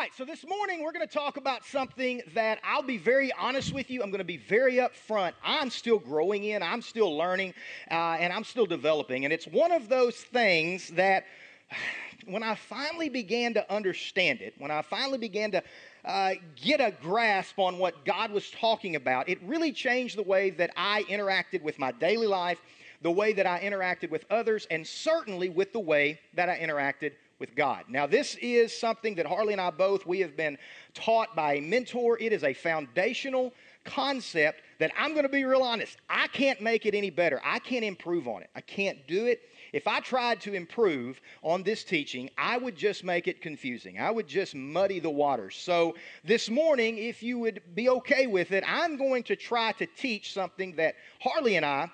right, so this morning we're going to talk about something that I'll be very honest with you. I'm going to be very upfront. I'm still growing in, I'm still learning, uh, and I'm still developing. And it's one of those things that when I finally began to understand it, when I finally began to uh, get a grasp on what God was talking about, it really changed the way that I interacted with my daily life, the way that I interacted with others, and certainly with the way that I interacted with God. Now, this is something that Harley and I both we have been taught by a mentor. It is a foundational concept that I'm going to be real honest. I can't make it any better. I can't improve on it. I can't do it. If I tried to improve on this teaching, I would just make it confusing. I would just muddy the waters. So, this morning, if you would be okay with it, I'm going to try to teach something that Harley and I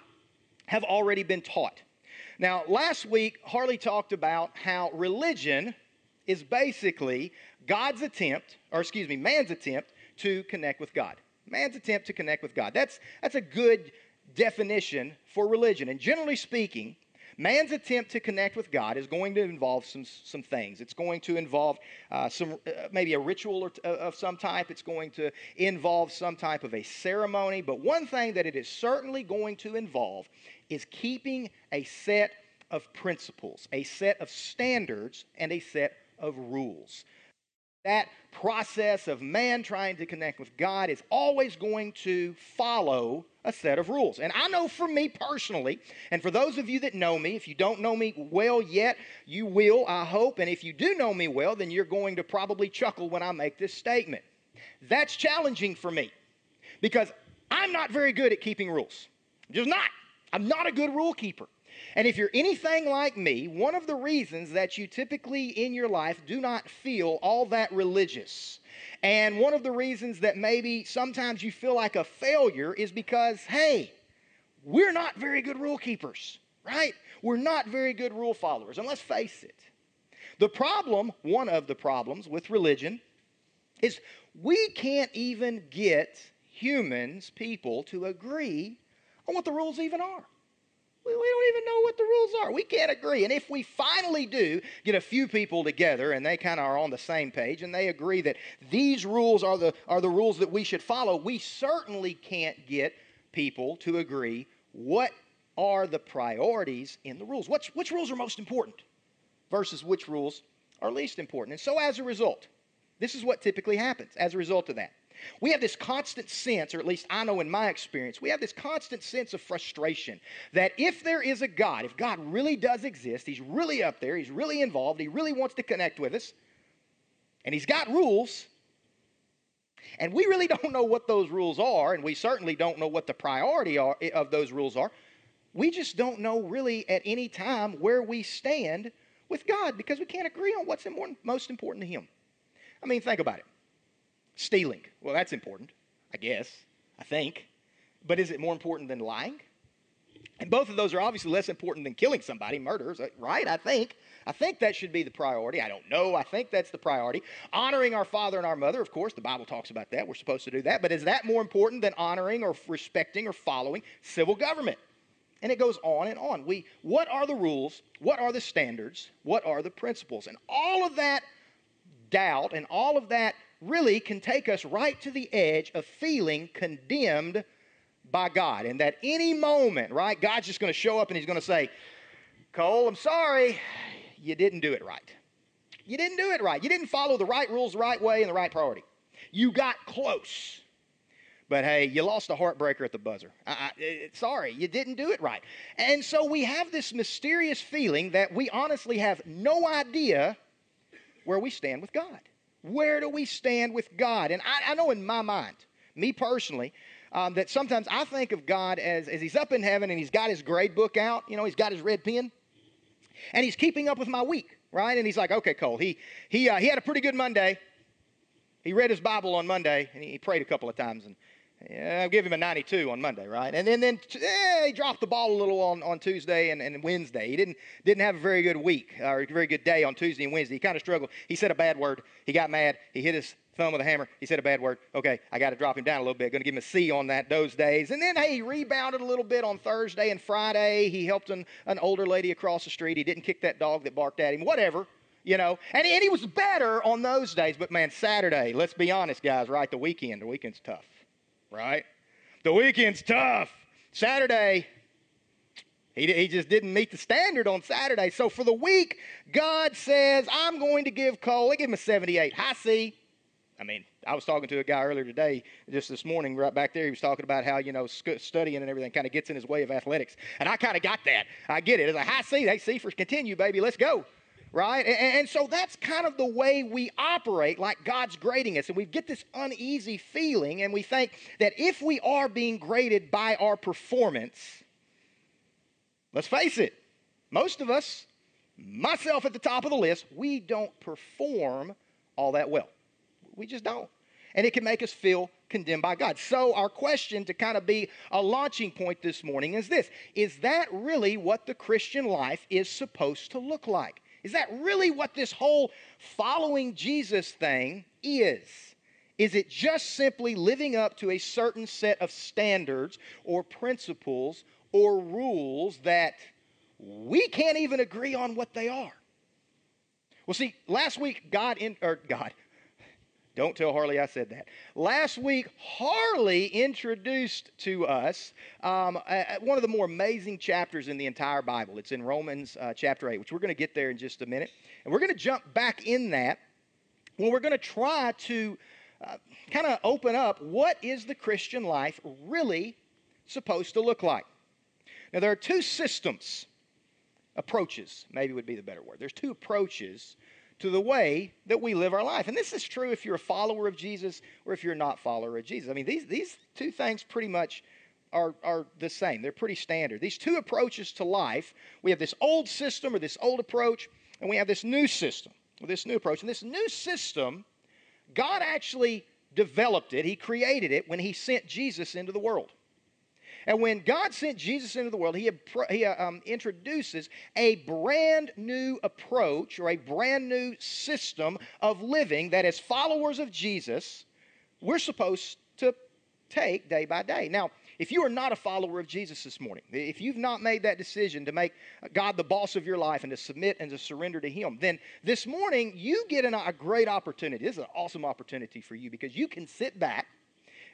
have already been taught. Now, last week, Harley talked about how religion is basically God's attempt, or excuse me, man's attempt to connect with God. Man's attempt to connect with God. That's, that's a good definition for religion. And generally speaking, Man's attempt to connect with God is going to involve some, some things. It's going to involve uh, some, uh, maybe a ritual or, uh, of some type. It's going to involve some type of a ceremony. But one thing that it is certainly going to involve is keeping a set of principles, a set of standards, and a set of rules that process of man trying to connect with God is always going to follow a set of rules. And I know for me personally, and for those of you that know me, if you don't know me well yet, you will, I hope. And if you do know me well, then you're going to probably chuckle when I make this statement. That's challenging for me because I'm not very good at keeping rules. I'm just not. I'm not a good rule keeper. And if you're anything like me, one of the reasons that you typically in your life do not feel all that religious, and one of the reasons that maybe sometimes you feel like a failure is because, hey, we're not very good rule keepers, right? We're not very good rule followers. And let's face it, the problem, one of the problems with religion, is we can't even get humans, people, to agree on what the rules even are. We, we don't even know what the rules are. We can't agree. And if we finally do get a few people together and they kind of are on the same page and they agree that these rules are the, are the rules that we should follow, we certainly can't get people to agree what are the priorities in the rules. What's, which rules are most important versus which rules are least important. And so as a result, this is what typically happens as a result of that. We have this constant sense, or at least I know in my experience, we have this constant sense of frustration that if there is a God, if God really does exist, He's really up there, He's really involved, He really wants to connect with us, and He's got rules, and we really don't know what those rules are, and we certainly don't know what the priority are, eh, of those rules are. We just don't know really at any time where we stand with God because we can't agree on what's most important to Him. I mean, think about it. Stealing. Well, that's important, I guess, I think. But is it more important than lying? And both of those are obviously less important than killing somebody, murders, right? I think. I think that should be the priority. I don't know. I think that's the priority. Honoring our father and our mother, of course, the Bible talks about that. We're supposed to do that. But is that more important than honoring or respecting or following civil government? And it goes on and on. We, what are the rules? What are the standards? What are the principles? And all of that doubt and all of that really can take us right to the edge of feeling condemned by God. And that any moment, right, God's just going to show up and He's going to say, Cole, I'm sorry, you didn't do it right. You didn't do it right. You didn't follow the right rules the right way and the right priority. You got close. But hey, you lost a heartbreaker at the buzzer. I, I, eh, sorry, you didn't do it right. And so we have this mysterious feeling that we honestly have no idea where we stand with God. Where do we stand with God? And I, I know in my mind, me personally, um, that sometimes I think of God as, as he's up in heaven and he's got his grade book out, you know, he's got his red pen, and he's keeping up with my week, right? And he's like, okay, Cole, he, he, uh, he had a pretty good Monday. He read his Bible on Monday, and he prayed a couple of times, and yeah, I'll give him a 92 on Monday, right? And then, then eh, he dropped the ball a little on, on Tuesday and, and Wednesday. He didn't, didn't have a very good week or a very good day on Tuesday and Wednesday. He kind of struggled. He said a bad word. He got mad. He hit his thumb with a hammer. He said a bad word. Okay, I got to drop him down a little bit. Going to give him a C on that those days. And then, hey, he rebounded a little bit on Thursday and Friday. He helped an, an older lady across the street. He didn't kick that dog that barked at him. Whatever. you know. And, and he was better on those days, but man, Saturday, let's be honest, guys, right? The weekend, the weekend's tough, right? The weekend's tough. Saturday, he, he just didn't meet the standard on Saturday. So for the week, God says, I'm going to give Cole, I give him a 78. High C. I mean, I was talking to a guy earlier today, just this morning, right back there. He was talking about how, you know, studying and everything kind of gets in his way of athletics. And I kind of got that. I get it. It's like, high C, they C for continue, baby. Let's go right? And, and, so that's kind of the way we operate, like God's grading us. And we get this uneasy feeling, and we think that if we are being graded by our performance, let's face it, most of us, myself at the top of the list, we don't perform all that well. We just don't. And it can make us feel condemned by God. So, our question to kind of be a launching point this morning is this Is that really what the Christian life is supposed to look like? Is that really what this whole following Jesus thing is? Is it just simply living up to a certain set of standards or principles or rules that we can't even agree on what they are? Well, see, last week, God, in, or God, don't tell Harley I said that. Last week, Harley introduced to us um, one of the more amazing chapters in the entire Bible. It's in Romans uh, chapter 8, which we're going to get there in just a minute. And we're going to jump back in that. Well, we're going to try to uh, kind of open up what is the Christian life really supposed to look like. Now, there are two systems, approaches, maybe would be the better word. There's two approaches to the way that we live our life. And this is true if you're a follower of Jesus or if you're not follower of Jesus. I mean, these, these two things pretty much are, are the same. They're pretty standard. These two approaches to life we have this old system or this old approach, and we have this new system, or this new approach. And this new system, God actually developed it, He created it when He sent Jesus into the world. And when God sent Jesus into the world, He, he uh, um, introduces a brand new approach or a brand new system of living that, as followers of Jesus, we're supposed to take day by day. Now, if you are not a follower of Jesus this morning, if you've not made that decision to make God the boss of your life and to submit and to surrender to Him, then this morning you get an, a great opportunity. This is an awesome opportunity for you because you can sit back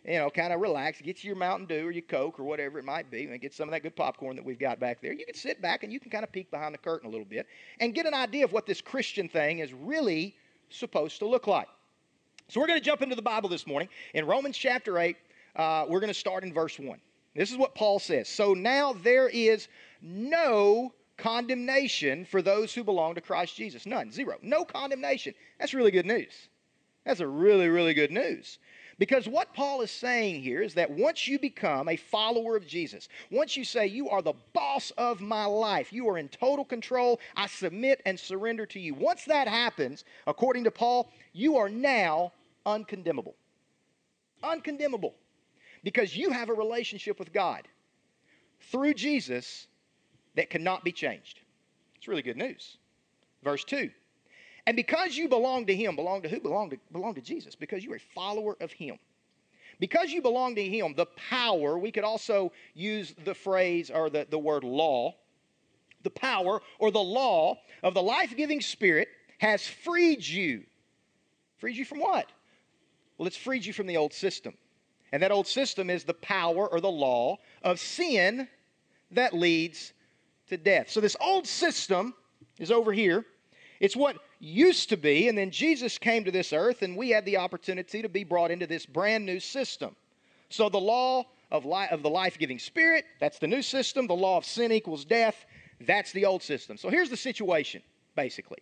you know, kind of relax, get you your Mountain Dew or your Coke or whatever it might be, and get some of that good popcorn that we've got back there. You can sit back and you can kind of peek behind the curtain a little bit and get an idea of what this Christian thing is really supposed to look like. So we're going to jump into the Bible this morning. In Romans chapter 8, uh, we're going to start in verse 1. This is what Paul says. So now there is no condemnation for those who belong to Christ Jesus. None, zero. No condemnation. That's really good news. That's a really, really good news. Because what Paul is saying here is that once you become a follower of Jesus, once you say, You are the boss of my life, you are in total control, I submit and surrender to you. Once that happens, according to Paul, you are now uncondemnable. Uncondemnable. Because you have a relationship with God through Jesus that cannot be changed. It's really good news. Verse 2 and because you belong to Him, belong to who? Belong to, belong to Jesus, because you're a follower of Him. Because you belong to Him, the power, we could also use the phrase or the, the word law, the power or the law of the life giving Spirit has freed you. Freed you from what? Well, it's freed you from the old system. And that old system is the power or the law of sin that leads to death. So this old system is over here. It's what used to be, and then Jesus came to this earth, and we had the opportunity to be brought into this brand new system. So the law of, li- of the life giving spirit, that's the new system. The law of sin equals death, that's the old system. So here's the situation, basically.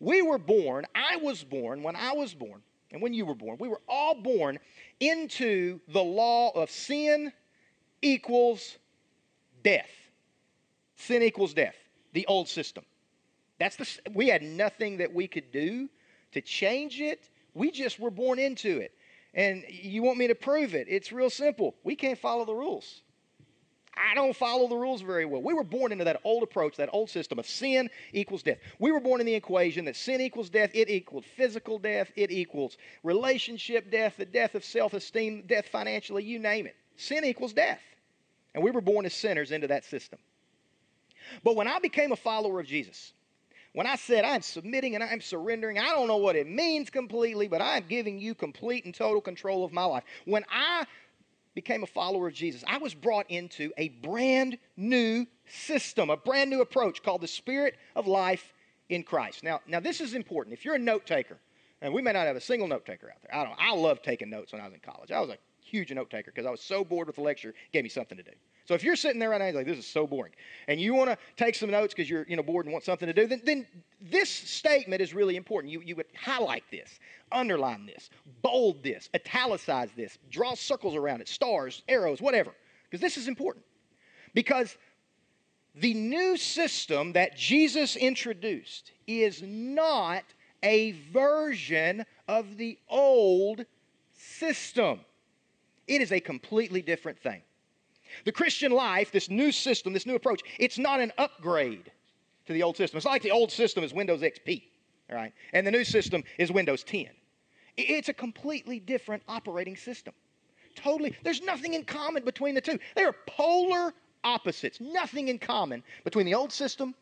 We were born, I was born, when I was born, and when you were born, we were all born into the law of sin equals death. Sin equals death, the old system. That's the, we had nothing that we could do to change it. We just were born into it. And you want me to prove it? It's real simple. We can't follow the rules. I don't follow the rules very well. We were born into that old approach, that old system of sin equals death. We were born in the equation that sin equals death, it equals physical death, it equals relationship death, the death of self esteem, death financially, you name it. Sin equals death. And we were born as sinners into that system. But when I became a follower of Jesus, when I said I'm submitting and I'm surrendering, I don't know what it means completely, but I'm giving you complete and total control of my life. When I became a follower of Jesus, I was brought into a brand new system, a brand new approach called the Spirit of Life in Christ. Now, now this is important. If you're a note taker, and we may not have a single note taker out there. I don't. I love taking notes when I was in college. I was a huge note taker because I was so bored with the lecture. It gave me something to do. So if you're sitting there right now, like this is so boring, and you want to take some notes because you're you know bored and want something to do, then, then this statement is really important. You you would highlight this, underline this, bold this, italicize this, draw circles around it, stars, arrows, whatever, because this is important. Because the new system that Jesus introduced is not a version of the old system. It is a completely different thing. The Christian life, this new system, this new approach, it's not an upgrade to the old system. It's like the old system is Windows XP, all right? And the new system is Windows 10. It's a completely different operating system. Totally. There's nothing in common between the two. They are polar opposites. Nothing in common between the old system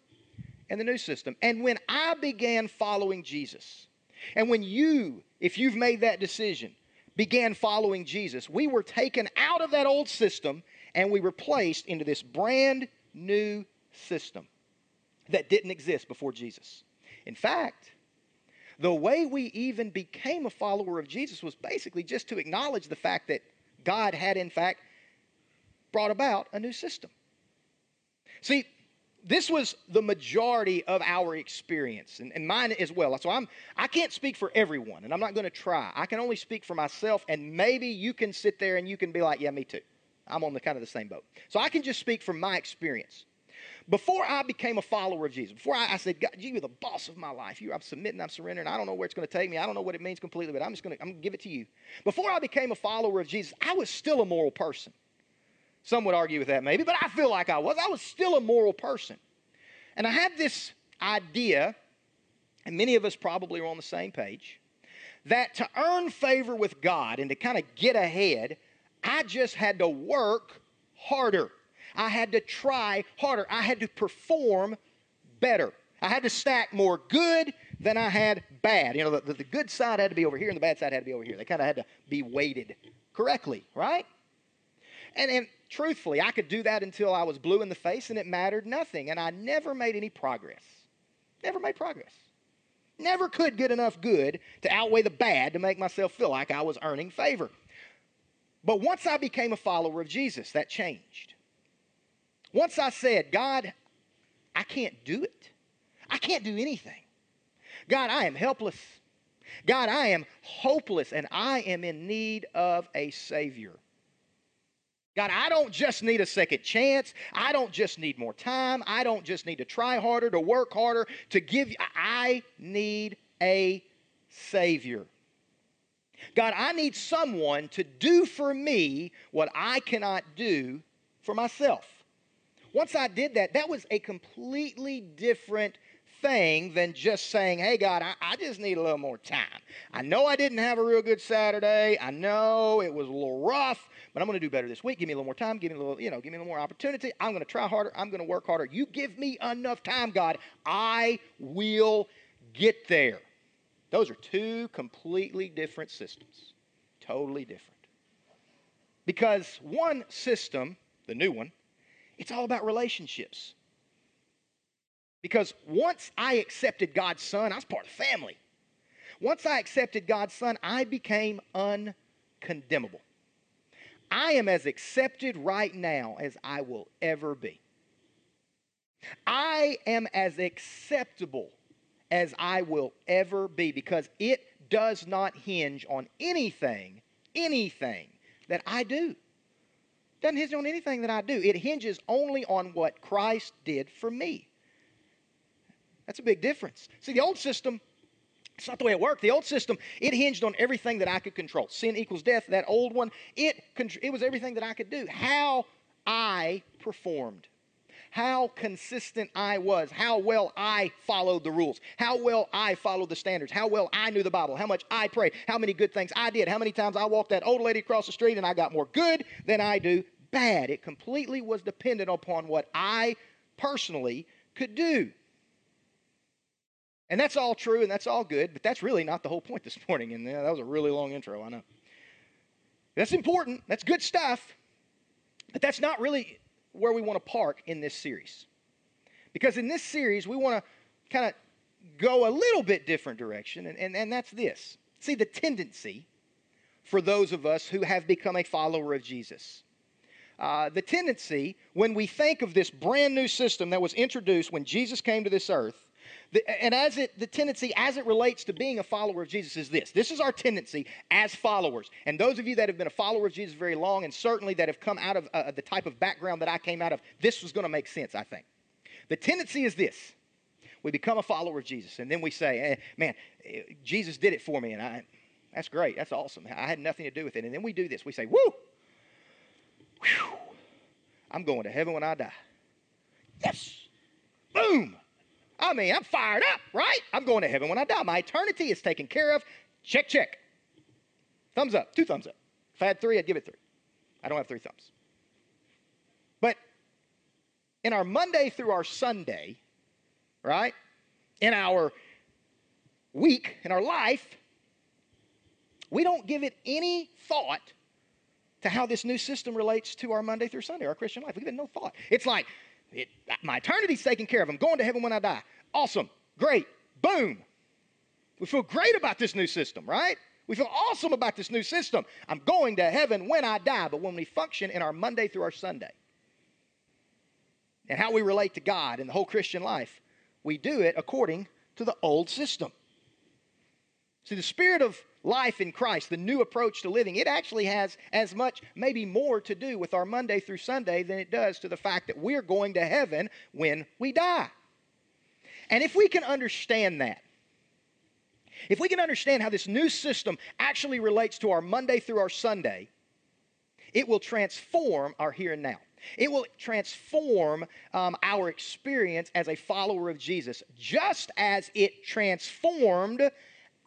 and the new system. And when I began following Jesus, and when you, if you've made that decision, began following Jesus, we were taken out of that old system and we were placed into this brand new system that didn't exist before Jesus. In fact, the way we even became a follower of Jesus was basically just to acknowledge the fact that God had, in fact, brought about a new system. See, this was the majority of our experience and, and, mine as well so i'm i can't speak for everyone and i'm not going to try i can only speak for myself and maybe you can sit there and you can be like yeah me too i'm on the kind of the same boat. So i can just speak from my experience. Before i became a follower of jesus before i, I said god you're the boss of my life. You i'm submitting i'm surrendering. I don't know where it's going to take me. I don't know what it means completely but i'm just going to i'm going to give it to you. Before i became a follower of jesus i was still a moral person. Some would argue with that maybe, but I feel like I was. I was still a moral person. And I had this idea, and many of us probably are on the same page, that to earn favor with God and to kind of get ahead, I just had to work harder. I had to try harder. I had to perform better. I had to stack more good than I had bad. You know, the, the good side had to be over here and the bad side had to be over here. They kind of had to be weighted correctly, right? And, and truthfully, I could do that until I was blue in the face and it mattered nothing. And I never made any progress. Never made progress. Never could get enough good to outweigh the bad to make myself feel like I was earning favor. But once I became a follower of Jesus, that changed. Once I said, God, I can't do it. I can't do anything. God, I am helpless. God, I am hopeless and I am in need of a Savior. God, I don't just need a second chance. I don't just need more time. I don't just need to try harder, to work harder, to give. I need a Savior. God, I need someone to do for me what I cannot do for myself. Once I did that, that was a completely different thing than just saying, hey, God, I, I, just need a little more time. I know I didn't have a real good Saturday. I know it was a little rough, but I'm going to do better this week. Give me a little more time. Give me a little, you know, give me a little more opportunity. I'm going to try harder. I'm going to work harder. You give me enough time, God. I will get there. Those are two completely different systems. Totally different. Because one system, the new one, it's all about relationships. Because once I accepted God's Son, I was part of the family. Once I accepted God's Son, I became uncondemnable. I am as accepted right now as I will ever be. I am as acceptable as I will ever be because it does not hinge on anything, anything that I do. It doesn't hinge on anything that I do. It hinges only on what Christ did for me. That's a big difference. See, the old system, it's not the way it worked. The old system, it hinged on everything that I could control. Sin equals death. That old one, it, it was everything that I could do. How I performed. How consistent I was, how well I followed the rules, how well I followed the standards, how well I knew the Bible, how much I prayed, how many good things I did, how many times I walked that old lady across the street and I got more good than I do bad. It completely was dependent upon what I personally could do. And that's all true and that's all good, but that's really not the whole point this morning. And that was a really long intro, I know. That's important, that's good stuff, but that's not really where we want to park in this series. Because in this series, we want to kind of go a little bit different direction, and, and, and that's this. See, the tendency for those of us who have become a follower of Jesus. Uh, the tendency, when we think of this brand new system that was introduced when Jesus came to this earth, and as it, the tendency as it relates to being a follower of Jesus is this. This is our tendency as followers. And those of you that have been a follower of Jesus very long, and certainly that have come out of uh, the type of background that I came out of, this was going to make sense, I think. The tendency is this. We become a follower of Jesus, and then we say, eh, man, eh, Jesus did it for me, and I, that's great. That's awesome. I had nothing to do with it. And then we do this. We say, woo, whew, I'm going to heaven when I die. Yes. Boom. I mean, I'm fired up, right? I'm going to heaven when I die. My eternity is taken care of. Check, check. Thumbs up, two thumbs up. If I had three, I'd give it three. I don't have three thumbs. But in our Monday through our Sunday, right? In our week, in our life, we don't give it any thought to how this new system relates to our Monday through Sunday, our Christian life. We give it no thought. It's like, it, my eternity's taken care of. I'm going to heaven when I die. Awesome. Great. Boom. We feel great about this new system, right? We feel awesome about this new system. I'm going to heaven when I die. But when we function in our Monday through our Sunday and how we relate to God and the whole Christian life, we do it according to the old system. See, the spirit of life in Christ, the new approach to living, it actually has as much, maybe more to do with our Monday through Sunday than it does to the fact that we're going to heaven when we die. And if we can understand that, if we can understand how this new system actually relates to our Monday through our Sunday, it will transform our here and now. It will transform um, our experience as a follower of Jesus, just as it transformed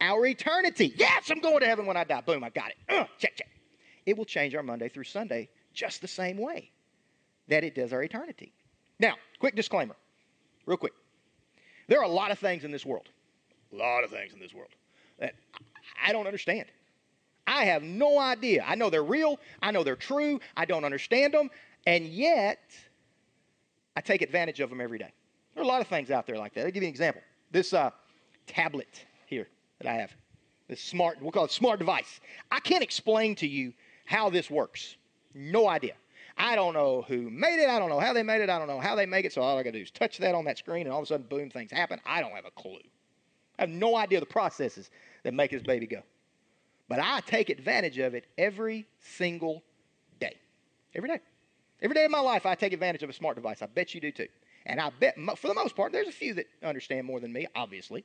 our eternity. Yes, I'm going to heaven when I die. Boom, I got it. Uh, check, check. It will change our Monday through Sunday just the same way that it does our eternity. Now, quick disclaimer, real quick. There are a lot of things in this world, a lot of things in this world that I don't understand. I have no idea. I know they're real, I know they're true, I don't understand them, and yet I take advantage of them every day. There are a lot of things out there like that. I'll give you an example. This uh, tablet here that I have. This smart, we'll call it smart device. I can't explain to you how this works. No idea. I don't know who made it. I don't know how they made it. I don't know how they make it. So all I got to do is touch that on that screen, and all of a sudden, boom, things happen. I don't have a clue. I have no idea the processes that make this baby go. But I take advantage of it every single day. Every day. Every day of my life, I take advantage of a smart device. I bet you do too. And I bet, for the most part, there's a few that understand more than me, obviously.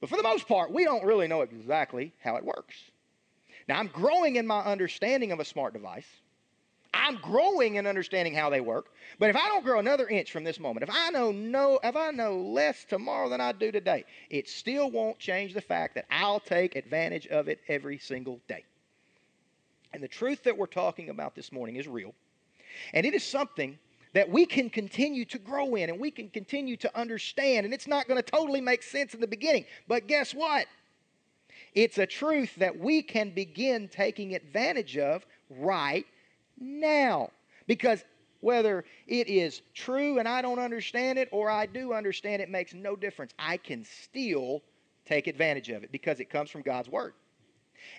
But for the most part, we don't really know exactly how it works. Now, I'm growing in my understanding of a smart device. I'm growing in understanding how they work. But if I don't grow another inch from this moment, if I know no, if I know less tomorrow than I do today, it still won't change the fact that I'll take advantage of it every single day. And the truth that we're talking about this morning is real. And it is something that we can continue to grow in and we can continue to understand. And it's not going to totally make sense in the beginning. But guess what? It's a truth that we can begin taking advantage of right now. Because whether it is true and I don't understand it or I do understand it makes no difference. I can still take advantage of it because it comes from God's Word.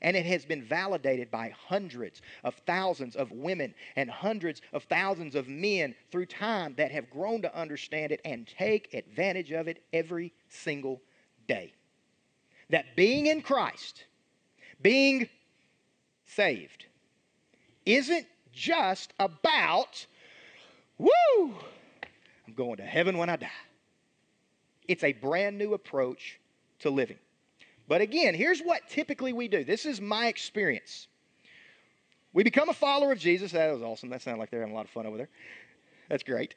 And it has been validated by hundreds of thousands of women and hundreds of thousands of men through time that have grown to understand it and take advantage of it every single day. That being in Christ, being saved, isn't just about, woo, I'm going to heaven when I die. It's a brand new approach to living. But again, here's what typically we do. This is my experience. We become a follower of Jesus. That was awesome. That sounded like they're having a lot of fun over there. That's great.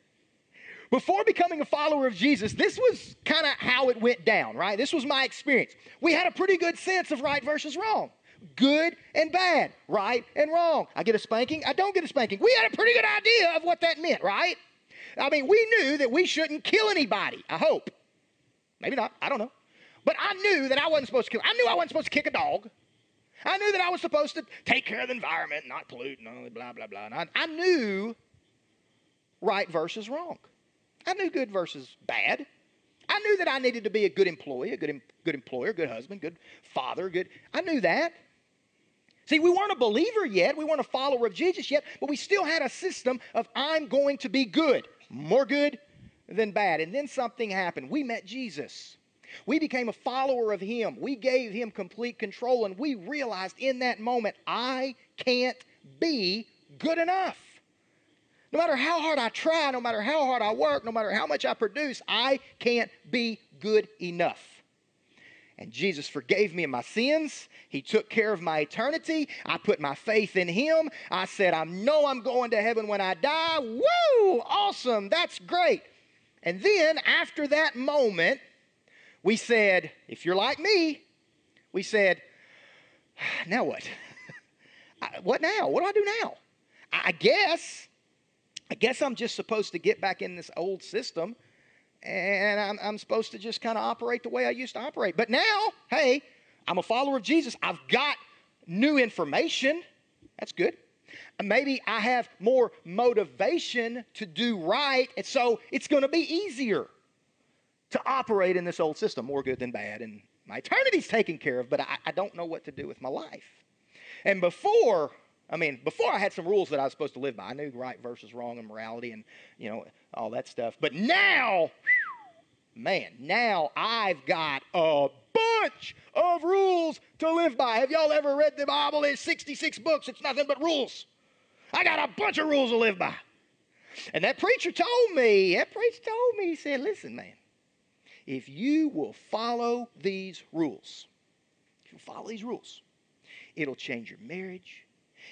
Before becoming a follower of Jesus, this was kind of how it went down, right? This was my experience. We had a pretty good sense of right versus wrong, good and bad, right and wrong. I get a spanking, I don't get a spanking. We had a pretty good idea of what that meant, right? I mean, we knew that we shouldn't kill anybody, I hope. Maybe not, I don't know. But I knew that I wasn't supposed to kill. I knew I wasn't supposed to kick a dog. I knew that I was supposed to take care of the environment, not pollute, and blah, blah, blah. And I, I knew right versus wrong. I knew good versus bad. I knew that I needed to be a good employee, a good, good employer, good husband, good father, good. I knew that. See, we weren't a believer yet. We weren't a follower of Jesus yet, but we still had a system of I'm going to be good, more good than bad. And then something happened. We met Jesus. We became a follower of Him. We gave Him complete control, and we realized in that moment, I can't be good enough. No matter how hard I try, no matter how hard I work, no matter how much I produce, I can't be good enough. And Jesus forgave me of my sins. He took care of my eternity. I put my faith in Him. I said, I know I'm going to heaven when I die. Woo! Awesome. That's great. And then after that moment, we said, if you're like me, we said, now what? what now? What do I do now? I guess, I guess I'm just supposed to get back in this old system and I'm, I'm supposed to just kind of operate the way I used to operate. But now, hey, I'm a follower of Jesus. I've got new information. That's good. Maybe I have more motivation to do right, and so it's going to be easier to operate in this old system, more good than bad, and my eternity's taken care of, but I, I don't know what to do with my life. And before, I mean, before I had some rules that I was supposed to live by. I knew right versus wrong and morality and, you know, all that stuff. But now, man, now I've got a bunch of rules to live by. Have y'all ever read the Bible? It's 66 books, it's nothing but rules. I got a bunch of rules to live by. And that preacher told me, that preacher told me, he said, listen, man, if you will follow these rules, if you follow these rules, it'll change your marriage,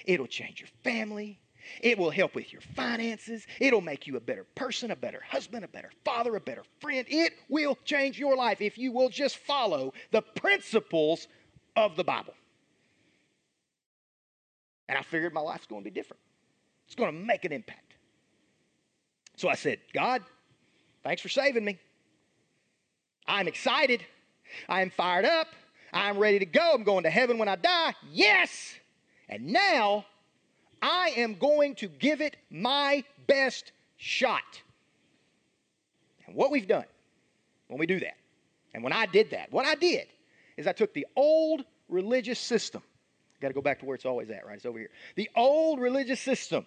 it'll change your family, it will help with your finances, it'll make you a better person, a better husband, a better father, a better friend. It will change your life if you will just follow the principles of the Bible. And I figured my life's going to be different. It's going to make an impact. So I said, God, thanks for saving me. I'm excited. I am fired up. I'm ready to go. I'm going to heaven when I die. Yes. And now I am going to give it my best shot. And what we've done when we do that, and when I did that, what I did is I took the old religious system. Got to go back to where it's always at, right? It's over here. The old religious system.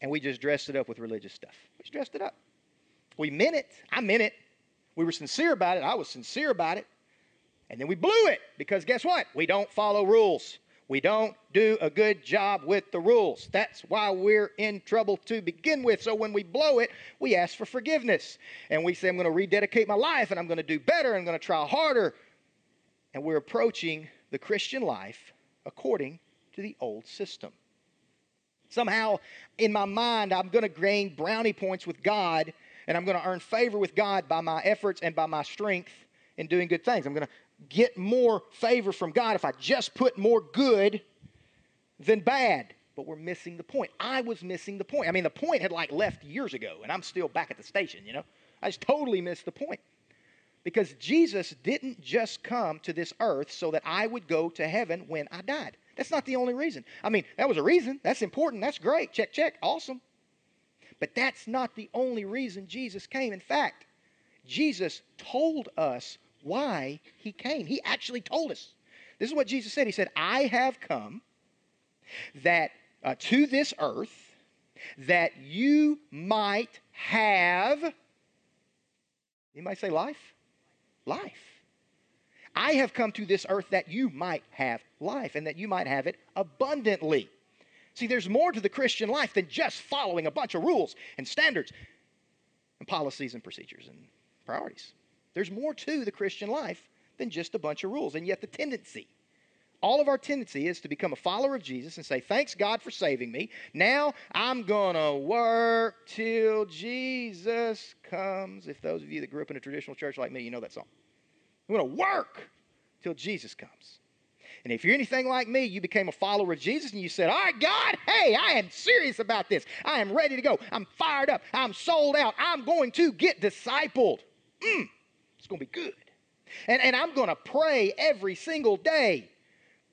And we just dressed it up with religious stuff. We just dressed it up. We meant it. I meant it. We were sincere about it. I was sincere about it. And then we blew it because guess what? We don't follow rules. We don't do a good job with the rules. That's why we're in trouble to begin with. So when we blow it, we ask for forgiveness. And we say, I'm going to rededicate my life and I'm going to do better. I'm going to try harder. And we're approaching the Christian life according to the old system. Somehow, in my mind, I'm going to gain brownie points with God and I'm going to earn favor with God by my efforts and by my strength in doing good things. I'm going to get more favor from God if I just put more good than bad. But we're missing the point. I was missing the point. I mean, the point had like left years ago, and I'm still back at the station, you know? I just totally missed the point. Because Jesus didn't just come to this earth so that I would go to heaven when I died. That's not the only reason. I mean, that was a reason. That's important. That's great. Check, check. Awesome. But that's not the only reason Jesus came. In fact, Jesus told us why he came. He actually told us. This is what Jesus said. He said, I have come that uh, to this earth that you might have, you might say life? Life. I have come to this earth that you might have life and that you might have it abundantly. See, there's more to the Christian life than just following a bunch of rules and standards and policies and procedures and priorities. There's more to the Christian life than just a bunch of rules. And yet, the tendency, all of our tendency is to become a follower of Jesus and say, Thanks God for saving me. Now I'm going to work till Jesus comes. If those of you that grew up in a traditional church like me, you know that song. I'm going to work till Jesus comes. And if you're anything like me, you became a follower of Jesus and you said, All right, God, hey, I am serious about this. I am ready to go. I'm fired up. I'm sold out. I'm going to get discipled. Mm, it's going to be good. And, and I'm going to pray every single day,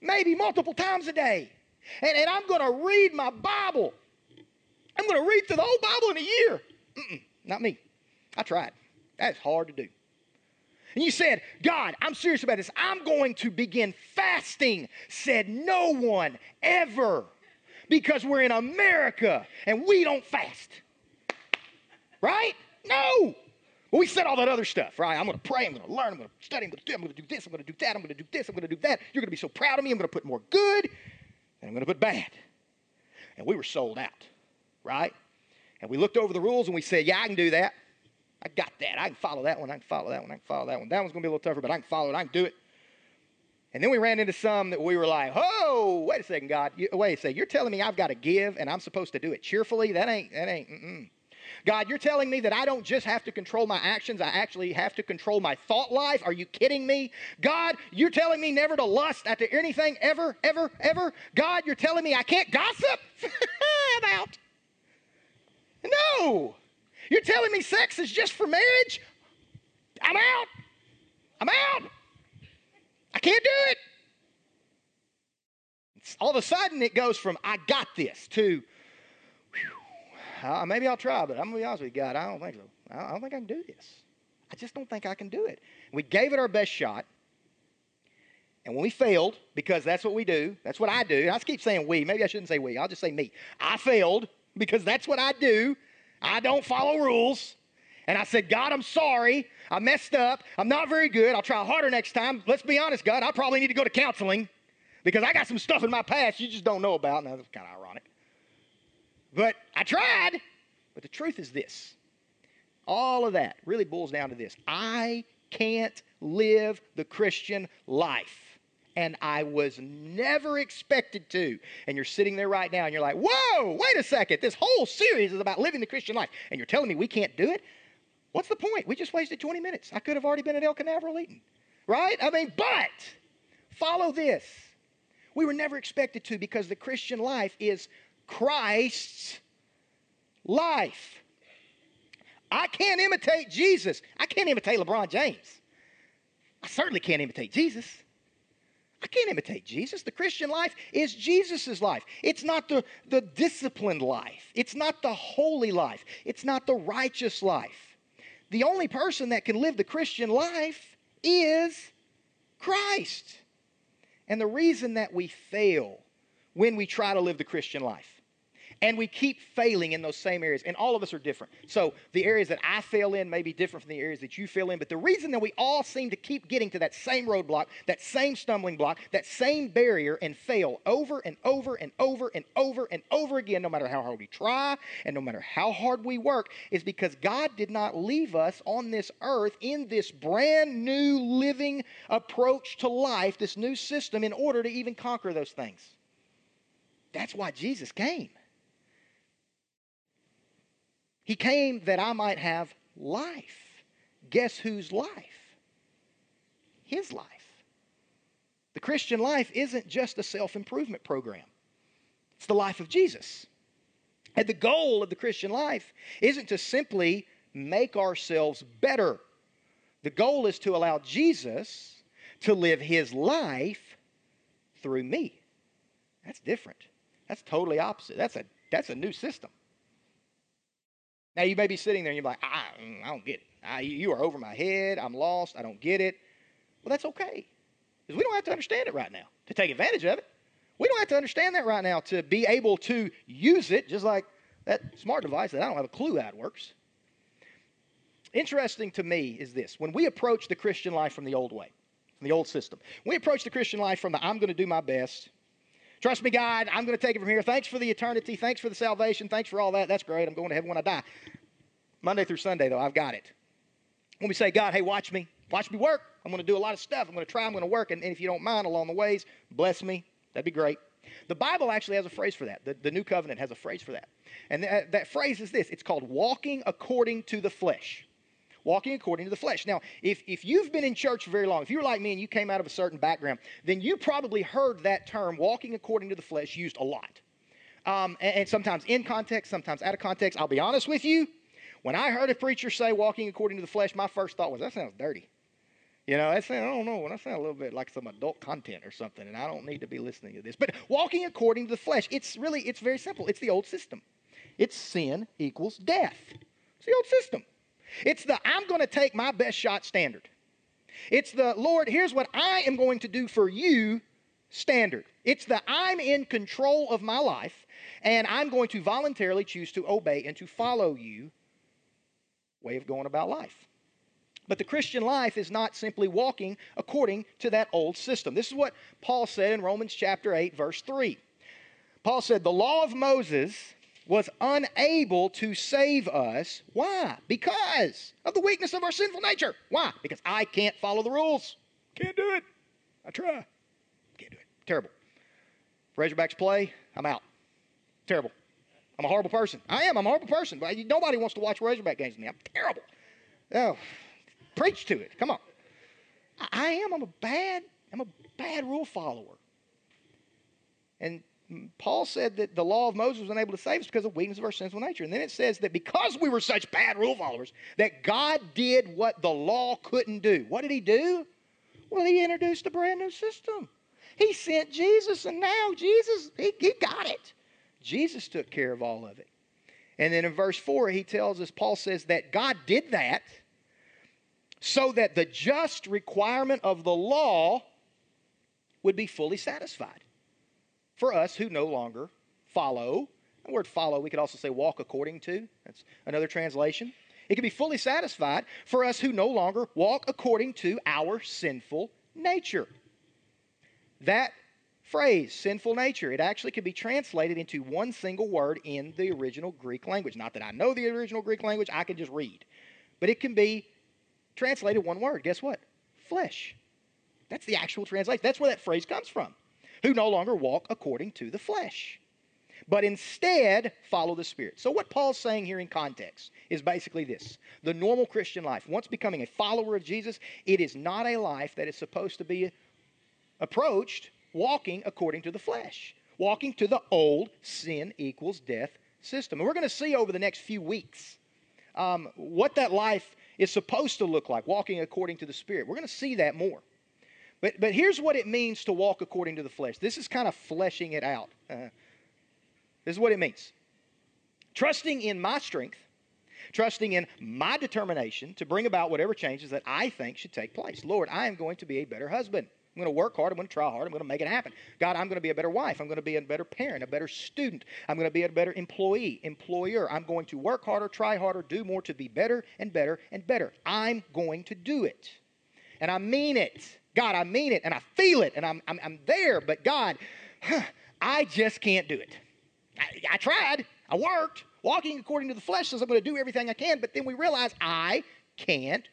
maybe multiple times a day. And, and I'm going to read my Bible. I'm going to read through the whole Bible in a year. Mm-mm, not me. I tried. That's hard to do. And you said, God, I'm serious about this. I'm going to begin fasting. Said no one ever because we're in America and we don't fast. Right? No. Well, we said all that other stuff, right? I'm going to pray. I'm going to learn. I'm going to study. I'm going to do. I'm going to do this. I'm going to do that. I'm going to do this. I'm going to do that. You're going to be so proud of me. I'm going to put more good, and I'm going to put bad. And we were sold out, right? And we looked over the rules and we said, yeah, I can do that. I got that. I can follow that one. I can follow that one. I can follow that one. That one's going to be a little tougher, but I can follow it. I can do it. And then we ran into some that we were like, oh, wait a second, God. You, wait a second. You're telling me I've got to give and I'm supposed to do it cheerfully? That ain't, that ain't, mm-mm. God, you're telling me that I don't just have to control my actions, I actually have to control my thought life. Are you kidding me? God, you're telling me never to lust after anything ever, ever, ever. God, you're telling me I can't gossip? I'm out. No. You're telling me sex is just for marriage? I'm out. I'm out. I can't do it. All of a sudden, it goes from I got this to uh, maybe I'll try, but I'm to be honest with you, God, I don't think so. I don't think I can do this. I just don't think I can do it. We gave it our best shot. And when we failed, because that's what we do, that's what I do. I keep saying we. Maybe I shouldn't say we. I'll just say me. I failed because that's what I do. I don't follow rules. And I said, God, I'm sorry. I messed up. I'm not very good. I'll try harder next time. Let's be honest, God, I probably need to go to counseling because I got some stuff in my past you just don't know about. Now, that's kind of ironic. But I tried. But the truth is this all of that really boils down to this I can't live the Christian life. And I was never expected to. And you're sitting there right now and you're like, whoa, wait a second. This whole series is about living the Christian life. And you're telling me we can't do it? What's the point? We just wasted 20 minutes. I could have already been at El Canaveral eating. Right? I mean, but follow this. We were never expected to because the Christian life is Christ's life. I can't imitate Jesus. I can't imitate LeBron James. I certainly can't imitate Jesus. I can't imitate Jesus. The Christian life is Jesus' life. It's not the, the disciplined life. It's not the holy life. It's not the righteous life. The only person that can live the Christian life is Christ. And the reason that we fail when we try to live the Christian life and we keep failing in those same areas. And all of us are different. So the areas that I fail in may be different from the areas that you fail in. But the reason that we all seem to keep getting to that same roadblock, that same stumbling block, that same barrier and fail over and over and over and over and over again, no matter how hard we try and no matter how hard we work, is because God did not leave us on this earth in this brand new living approach to life, this new system, in order to even conquer those things. That's why Jesus came. He came that I might have life. Guess whose life? His life. The Christian life isn't just a self improvement program, it's the life of Jesus. And the goal of the Christian life isn't to simply make ourselves better. The goal is to allow Jesus to live his life through me. That's different. That's totally opposite. That's a, that's a new system. Now, you may be sitting there and you're like, I, I don't get it. I, you are over my head. I'm lost. I don't get it. Well, that's okay. Because we don't have to understand it right now to take advantage of it. We don't have to understand that right now to be able to use it, just like that smart device that I don't have a clue how it works. Interesting to me is this when we approach the Christian life from the old way, from the old system, we approach the Christian life from the I'm going to do my best, Trust me, God, I'm going to take it from here. Thanks for the eternity. Thanks for the salvation. Thanks for all that. That's great. I'm going to heaven when I die. Monday through Sunday, though, I've got it. When we say, God, hey, watch me. Watch me work. I'm going to do a lot of stuff. I'm going to try. I'm going to work. And, and if you don't mind along the ways, bless me. That'd be great. The Bible actually has a phrase for that. The, the New Covenant has a phrase for that. And that, that phrase is this it's called walking according to the flesh walking according to the flesh. Now, if, if you've been in church very long, if you're like me and you came out of a certain background, then you probably heard that term, walking according to the flesh, used a lot. Um, and, and sometimes in context, sometimes out of context. I'll be honest with you. When I heard a preacher say walking according to the flesh, my first thought was, that sounds dirty. You know, I say, I don't know, when I sound a little bit like some adult content or something, and I don't need to be listening to this. But walking according to the flesh, it's really, it's very simple. It's the old system. It's sin equals death. It's the old system. It's the I'm going to take my best shot standard. It's the Lord, here's what I am going to do for you standard. It's the I'm in control of my life, and I'm going to voluntarily choose to obey and to follow you way of going about life. But the Christian life is not simply walking according to that old system. This is what Paul said in Romans chapter 8, verse 3. Paul said, The law of Moses was unable to save us. Why? Because of the weakness of our sinful nature. Why? Because I can't follow the rules. Can't do it. I try. Can't do it. Terrible. Razorbacks play, I'm out. Terrible. I'm a horrible person. I am. I'm a horrible person. But nobody wants to watch Razorback games with me. I'm terrible. Oh, Preach to it. Come on. I am. I'm a bad, I'm a bad rule follower. And Paul said that the law of Moses was unable to save us because of weakness of our sinful nature. And then it says that because we were such bad rule followers, that God did what the law couldn't do. What did he do? Well, he introduced a brand new system. He sent Jesus, and now Jesus, he, he got it. Jesus took care of all of it. And then in verse 4, he tells us, Paul says that God did that so that the just requirement of the law would be fully satisfied for us who no longer follow. The word follow, we could also say walk according to. That's another translation. It can be fully satisfied for us who no longer walk according to our sinful nature. That phrase, sinful nature, it actually can be translated into one single word in the original Greek language. Not that I know the original Greek language, I can just read. But it can be translated one word. Guess what? Flesh. That's the actual translation. That's where that phrase comes from. Who no longer walk according to the flesh, but instead follow the Spirit. So, what Paul's saying here in context is basically this the normal Christian life, once becoming a follower of Jesus, it is not a life that is supposed to be approached walking according to the flesh, walking to the old sin equals death system. And we're going to see over the next few weeks um, what that life is supposed to look like, walking according to the Spirit. We're going to see that more. But, but here's what it means to walk according to the flesh. This is kind of fleshing it out. Uh, this is what it means trusting in my strength, trusting in my determination to bring about whatever changes that I think should take place. Lord, I am going to be a better husband. I'm going to work hard. I'm going to try hard. I'm going to make it happen. God, I'm going to be a better wife. I'm going to be a better parent, a better student. I'm going to be a better employee, employer. I'm going to work harder, try harder, do more to be better and better and better. I'm going to do it. And I mean it. God, I mean it and I feel it and I'm, I'm, I'm there, but God, I just can't do it. I, I tried. I worked. Walking according to the flesh says I'm going to do everything I can, but then we realize I can't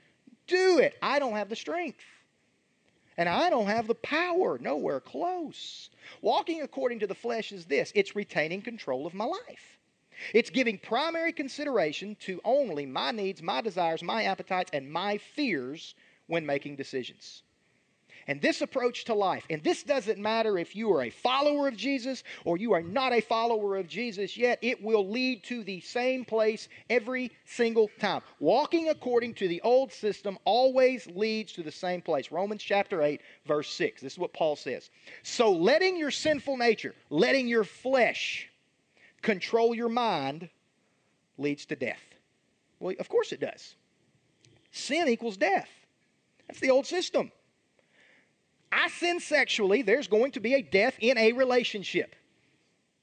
do it. I don't have the strength. And I don't have the power, nowhere close. Walking according to the flesh is this it's retaining control of my life. It's giving primary consideration to only my needs, my desires, my appetites, and my fears when making decisions. And this approach to life, and this doesn't matter if you are a follower of Jesus or you are not a follower of Jesus yet, it will lead to the same place every single time. Walking according to the old system always leads to the same place. Romans chapter 8, verse 6. This is what Paul says. So letting your sinful nature, letting your flesh control your mind leads to death. Well, of course it does. Sin equals death. That's the old system. I sin sexually, there's going to be a death in a relationship.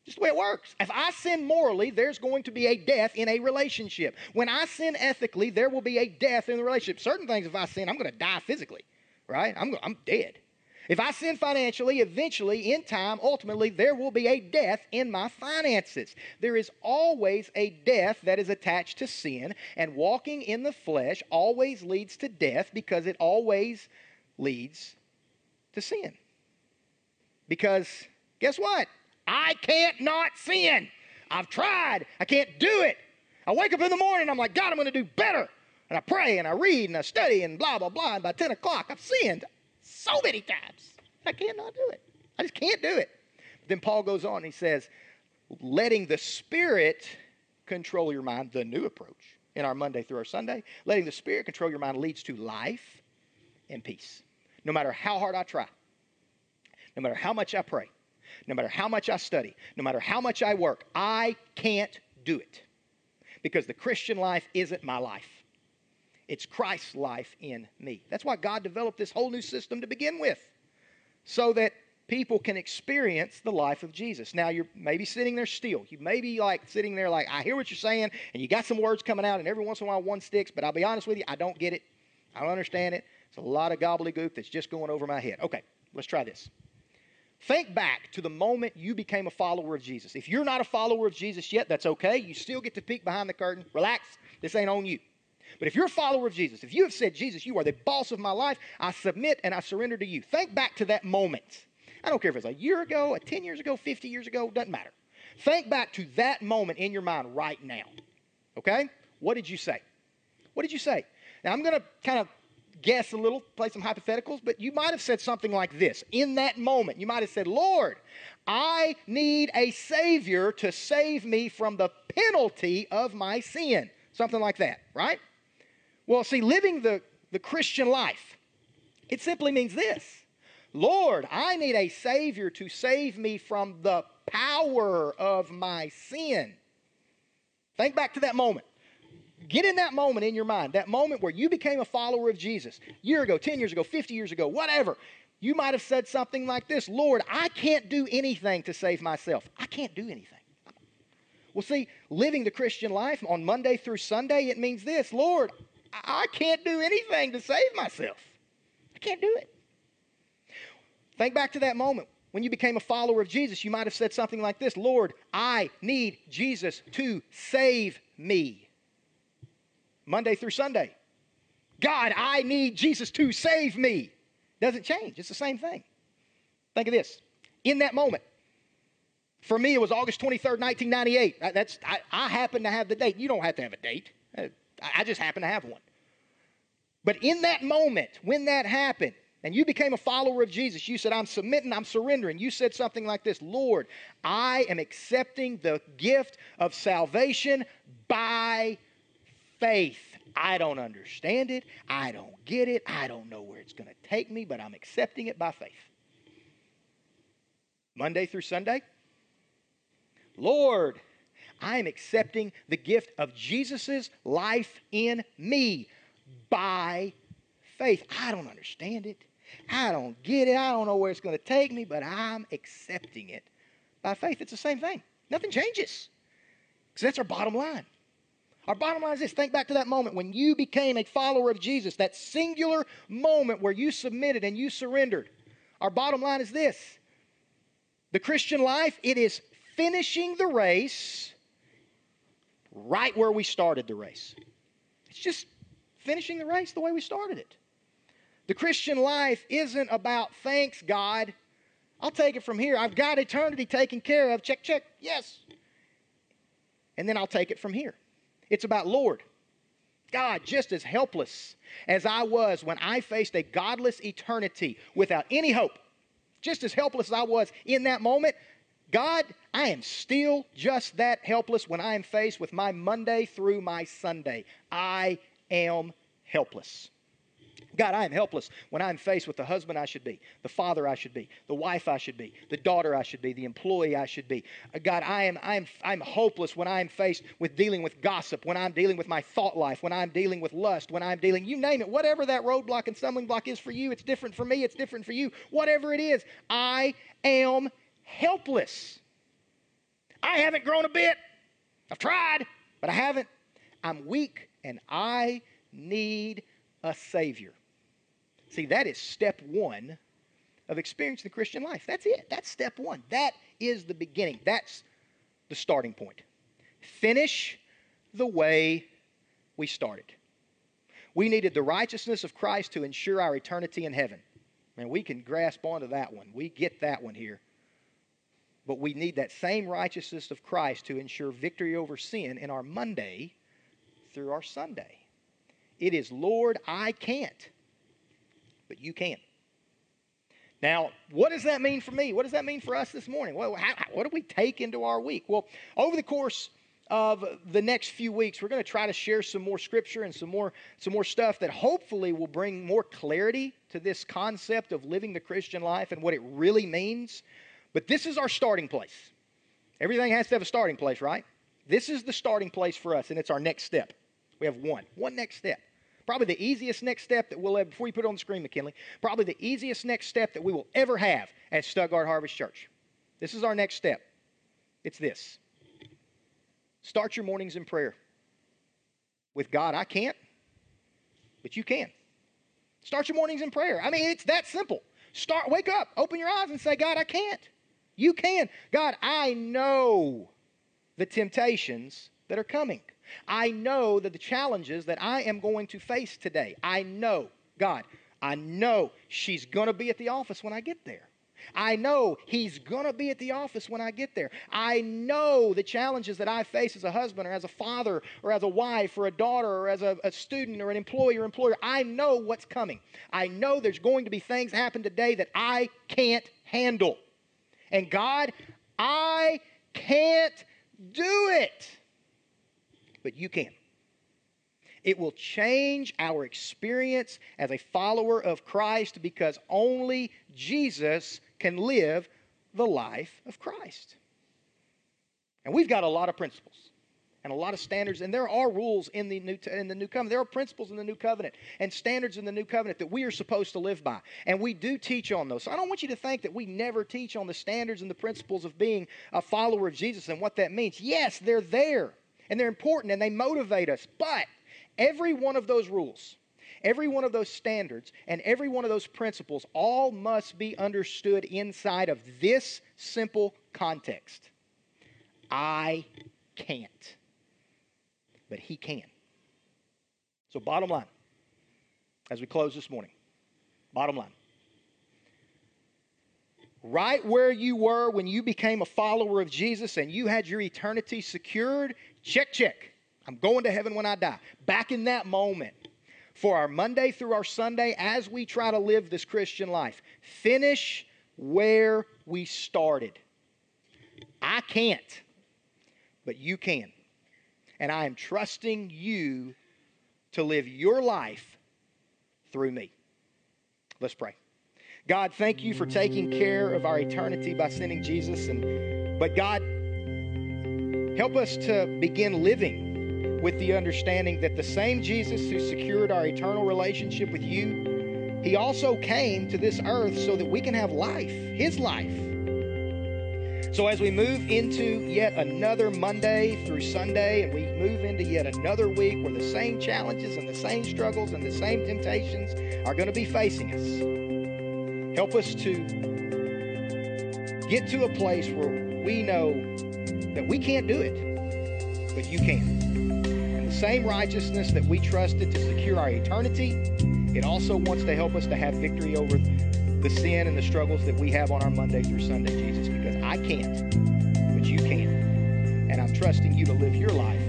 Just the way it works. If I sin morally, there's going to be a death in a relationship. When I sin ethically, there will be a death in the relationship. Certain things, if I sin, I'm going to die physically, right? I'm, I'm dead. If I sin financially, eventually, in time, ultimately, there will be a death in my finances. There is always a death that is attached to sin, and walking in the flesh always leads to death because it always leads to sin. Because guess what? I can't not sin. I've tried. I can't do it. I wake up in the morning, I'm like, God, I'm going to do better. And I pray and I read and I study and blah, blah, blah. And by 10 o'clock, I've sinned so many times. I can't not do it. I just can't do it. But then Paul goes on, he says, letting the Spirit control your mind, the new approach in our Monday through our Sunday, letting the Spirit control your mind leads to life and peace. No matter how hard I try, no matter how much I pray, no matter how much I study, no matter how much I work, I can't do it because the Christian life isn't my life. It's Christ's life in me. That's why God developed this whole new system to begin with, so that people can experience the life of Jesus. Now, you're maybe sitting there still. You may be like sitting there, like, I hear what you're saying, and you got some words coming out, and every once in a while one sticks, but I'll be honest with you, I don't get it. I don't understand it. It's a lot of gobbledygook that's just going over my head. Okay, let's try this. Think back to the moment you became a follower of Jesus. If you're not a follower of Jesus yet, that's okay. You still get to peek behind the curtain. Relax. This ain't on you. But if you're a follower of Jesus, if you have said, Jesus, you are the boss of my life, I submit and I surrender to you. Think back to that moment. I don't care if it's a year ago, a 10 years ago, 50 years ago, doesn't matter. Think back to that moment in your mind right now. Okay? What did you say? What did you say? Now, I'm going to kind of guess a little, play some hypotheticals, but you might have said something like this. In that moment, you might have said, Lord, I need a Savior to save me from the penalty of my sin. Something like that, right? Well, see, living the, the Christian life, it simply means this Lord, I need a Savior to save me from the power of my sin. Think back to that moment. Get in that moment in your mind, that moment where you became a follower of Jesus, year ago, 10 years ago, 50 years ago, whatever. You might have said something like this Lord, I can't do anything to save myself. I can't do anything. Well, see, living the Christian life on Monday through Sunday, it means this Lord, I can't do anything to save myself. I can't do it. Think back to that moment when you became a follower of Jesus. You might have said something like this Lord, I need Jesus to save me. Monday through Sunday. God, I need Jesus to save me. Doesn't change. It's the same thing. Think of this. In that moment, for me, it was August 23rd, 1998. That's, I, I happen to have the date. You don't have to have a date. Uh, I just happen to have one. But in that moment, when that happened, and you became a follower of Jesus, you said, I'm submitting, I'm surrendering. You said something like this Lord, I am accepting the gift of salvation by faith. I don't understand it. I don't get it. I don't know where it's going to take me, but I'm accepting it by faith. Monday through Sunday, Lord, I am accepting the gift of Jesus' life in me by faith. I don't understand it. I don't get it. I don't know where it's going to take me, but I'm accepting it by faith. It's the same thing. Nothing changes. Because that's our bottom line. Our bottom line is this think back to that moment when you became a follower of Jesus, that singular moment where you submitted and you surrendered. Our bottom line is this the Christian life, it is finishing the race right where we started the race. It's just finishing the race the way we started it. The Christian life isn't about thanks, God. I'll take it from here. I've got eternity taken care of. Check, check. Yes. And then I'll take it from here. It's about Lord. God, just as helpless as I was when I faced a godless eternity without any hope, just as helpless as I was in that moment, God, I am still just that helpless when I am faced with my Monday through my Sunday. I am helpless. God, I am helpless when I'm faced with the husband I should be, the father I should be, the wife I should be, the daughter I should be, the employee I should be. Uh, God, I am I am I'm hopeless when I'm faced with dealing with gossip, when I'm dealing with my thought life, when I'm dealing with lust, when I'm dealing, you name it, whatever that roadblock and stumbling block is for you, it's different for me, it's different for you. Whatever it is, I am helpless. I haven't grown a bit. I've tried, but I haven't. I'm weak and I need a Savior. See, that is step one of experiencing the Christian life. That's it. That's step one. That is the beginning. That's the starting point. Finish the way we started. We needed the righteousness of Christ to ensure our eternity in heaven. And we can grasp onto that one. We get that one here. But we need that same righteousness of Christ to ensure victory over sin in our Monday through our Sunday. It is, Lord, I can't, but you can. Now, what does that mean for me? What does that mean for us this morning? Well, how, what do we take into our week? Well, over the course of the next few weeks, we're going to try to share some more scripture and some more, some more stuff that hopefully will bring more clarity to this concept of living the Christian life and what it really means. But this is our starting place. Everything has to have a starting place, right? This is the starting place for us, and it's our next step. We have one, one next step. Probably the easiest next step that we'll have, before you put it on the screen, McKinley, probably the easiest next step that we will ever have at Stuttgart Harvest Church. This is our next step. It's this start your mornings in prayer. With God, I can't, but you can. Start your mornings in prayer. I mean, it's that simple. Start, wake up, open your eyes, and say, God, I can't. You can. God, I know the temptations that are coming. I know that the challenges that I am going to face today, I know, God, I know she's going to be at the office when I get there. I know he's going to be at the office when I get there. I know the challenges that I face as a husband or as a father or as a wife or a daughter or as a, a student or an employee or employer. I know what's coming. I know there's going to be things happen today that I can't handle. And God, I can't do it but you can. It will change our experience as a follower of Christ because only Jesus can live the life of Christ. And we've got a lot of principles and a lot of standards, and there are rules in the new in the new covenant. There are principles in the new covenant and standards in the new covenant that we are supposed to live by, and we do teach on those. So I don't want you to think that we never teach on the standards and the principles of being a follower of Jesus and what that means. Yes, they're there and they're important and they motivate us. But every one of those rules, every one of those standards, and every one of those principles all must be understood inside of this simple context I can't, but He can. So, bottom line, as we close this morning, bottom line right where you were when you became a follower of Jesus and you had your eternity secured, check, check. I'm going to heaven when I die. Back in that moment, for our Monday through our Sunday, as we try to live this Christian life, finish where we started. I can't, but you can. And I am trusting you to live your life through me. Let's pray. God, thank you for taking care of our eternity by sending Jesus. And but God, help us to begin living with the understanding that the same Jesus who secured our eternal relationship with you, he also came to this earth so that we can have life, his life. So as we move into yet another Monday through Sunday, and we move into yet another week where the same challenges and the same struggles and the same temptations are going to be facing us. Help us to get to a place where we know that we can't do it, but you can. And the same righteousness that we trusted to secure our eternity, it also wants to help us to have victory over the sin and the struggles that we have on our Monday through Sunday, Jesus, because I can't, but you can. And I'm trusting you to live your life.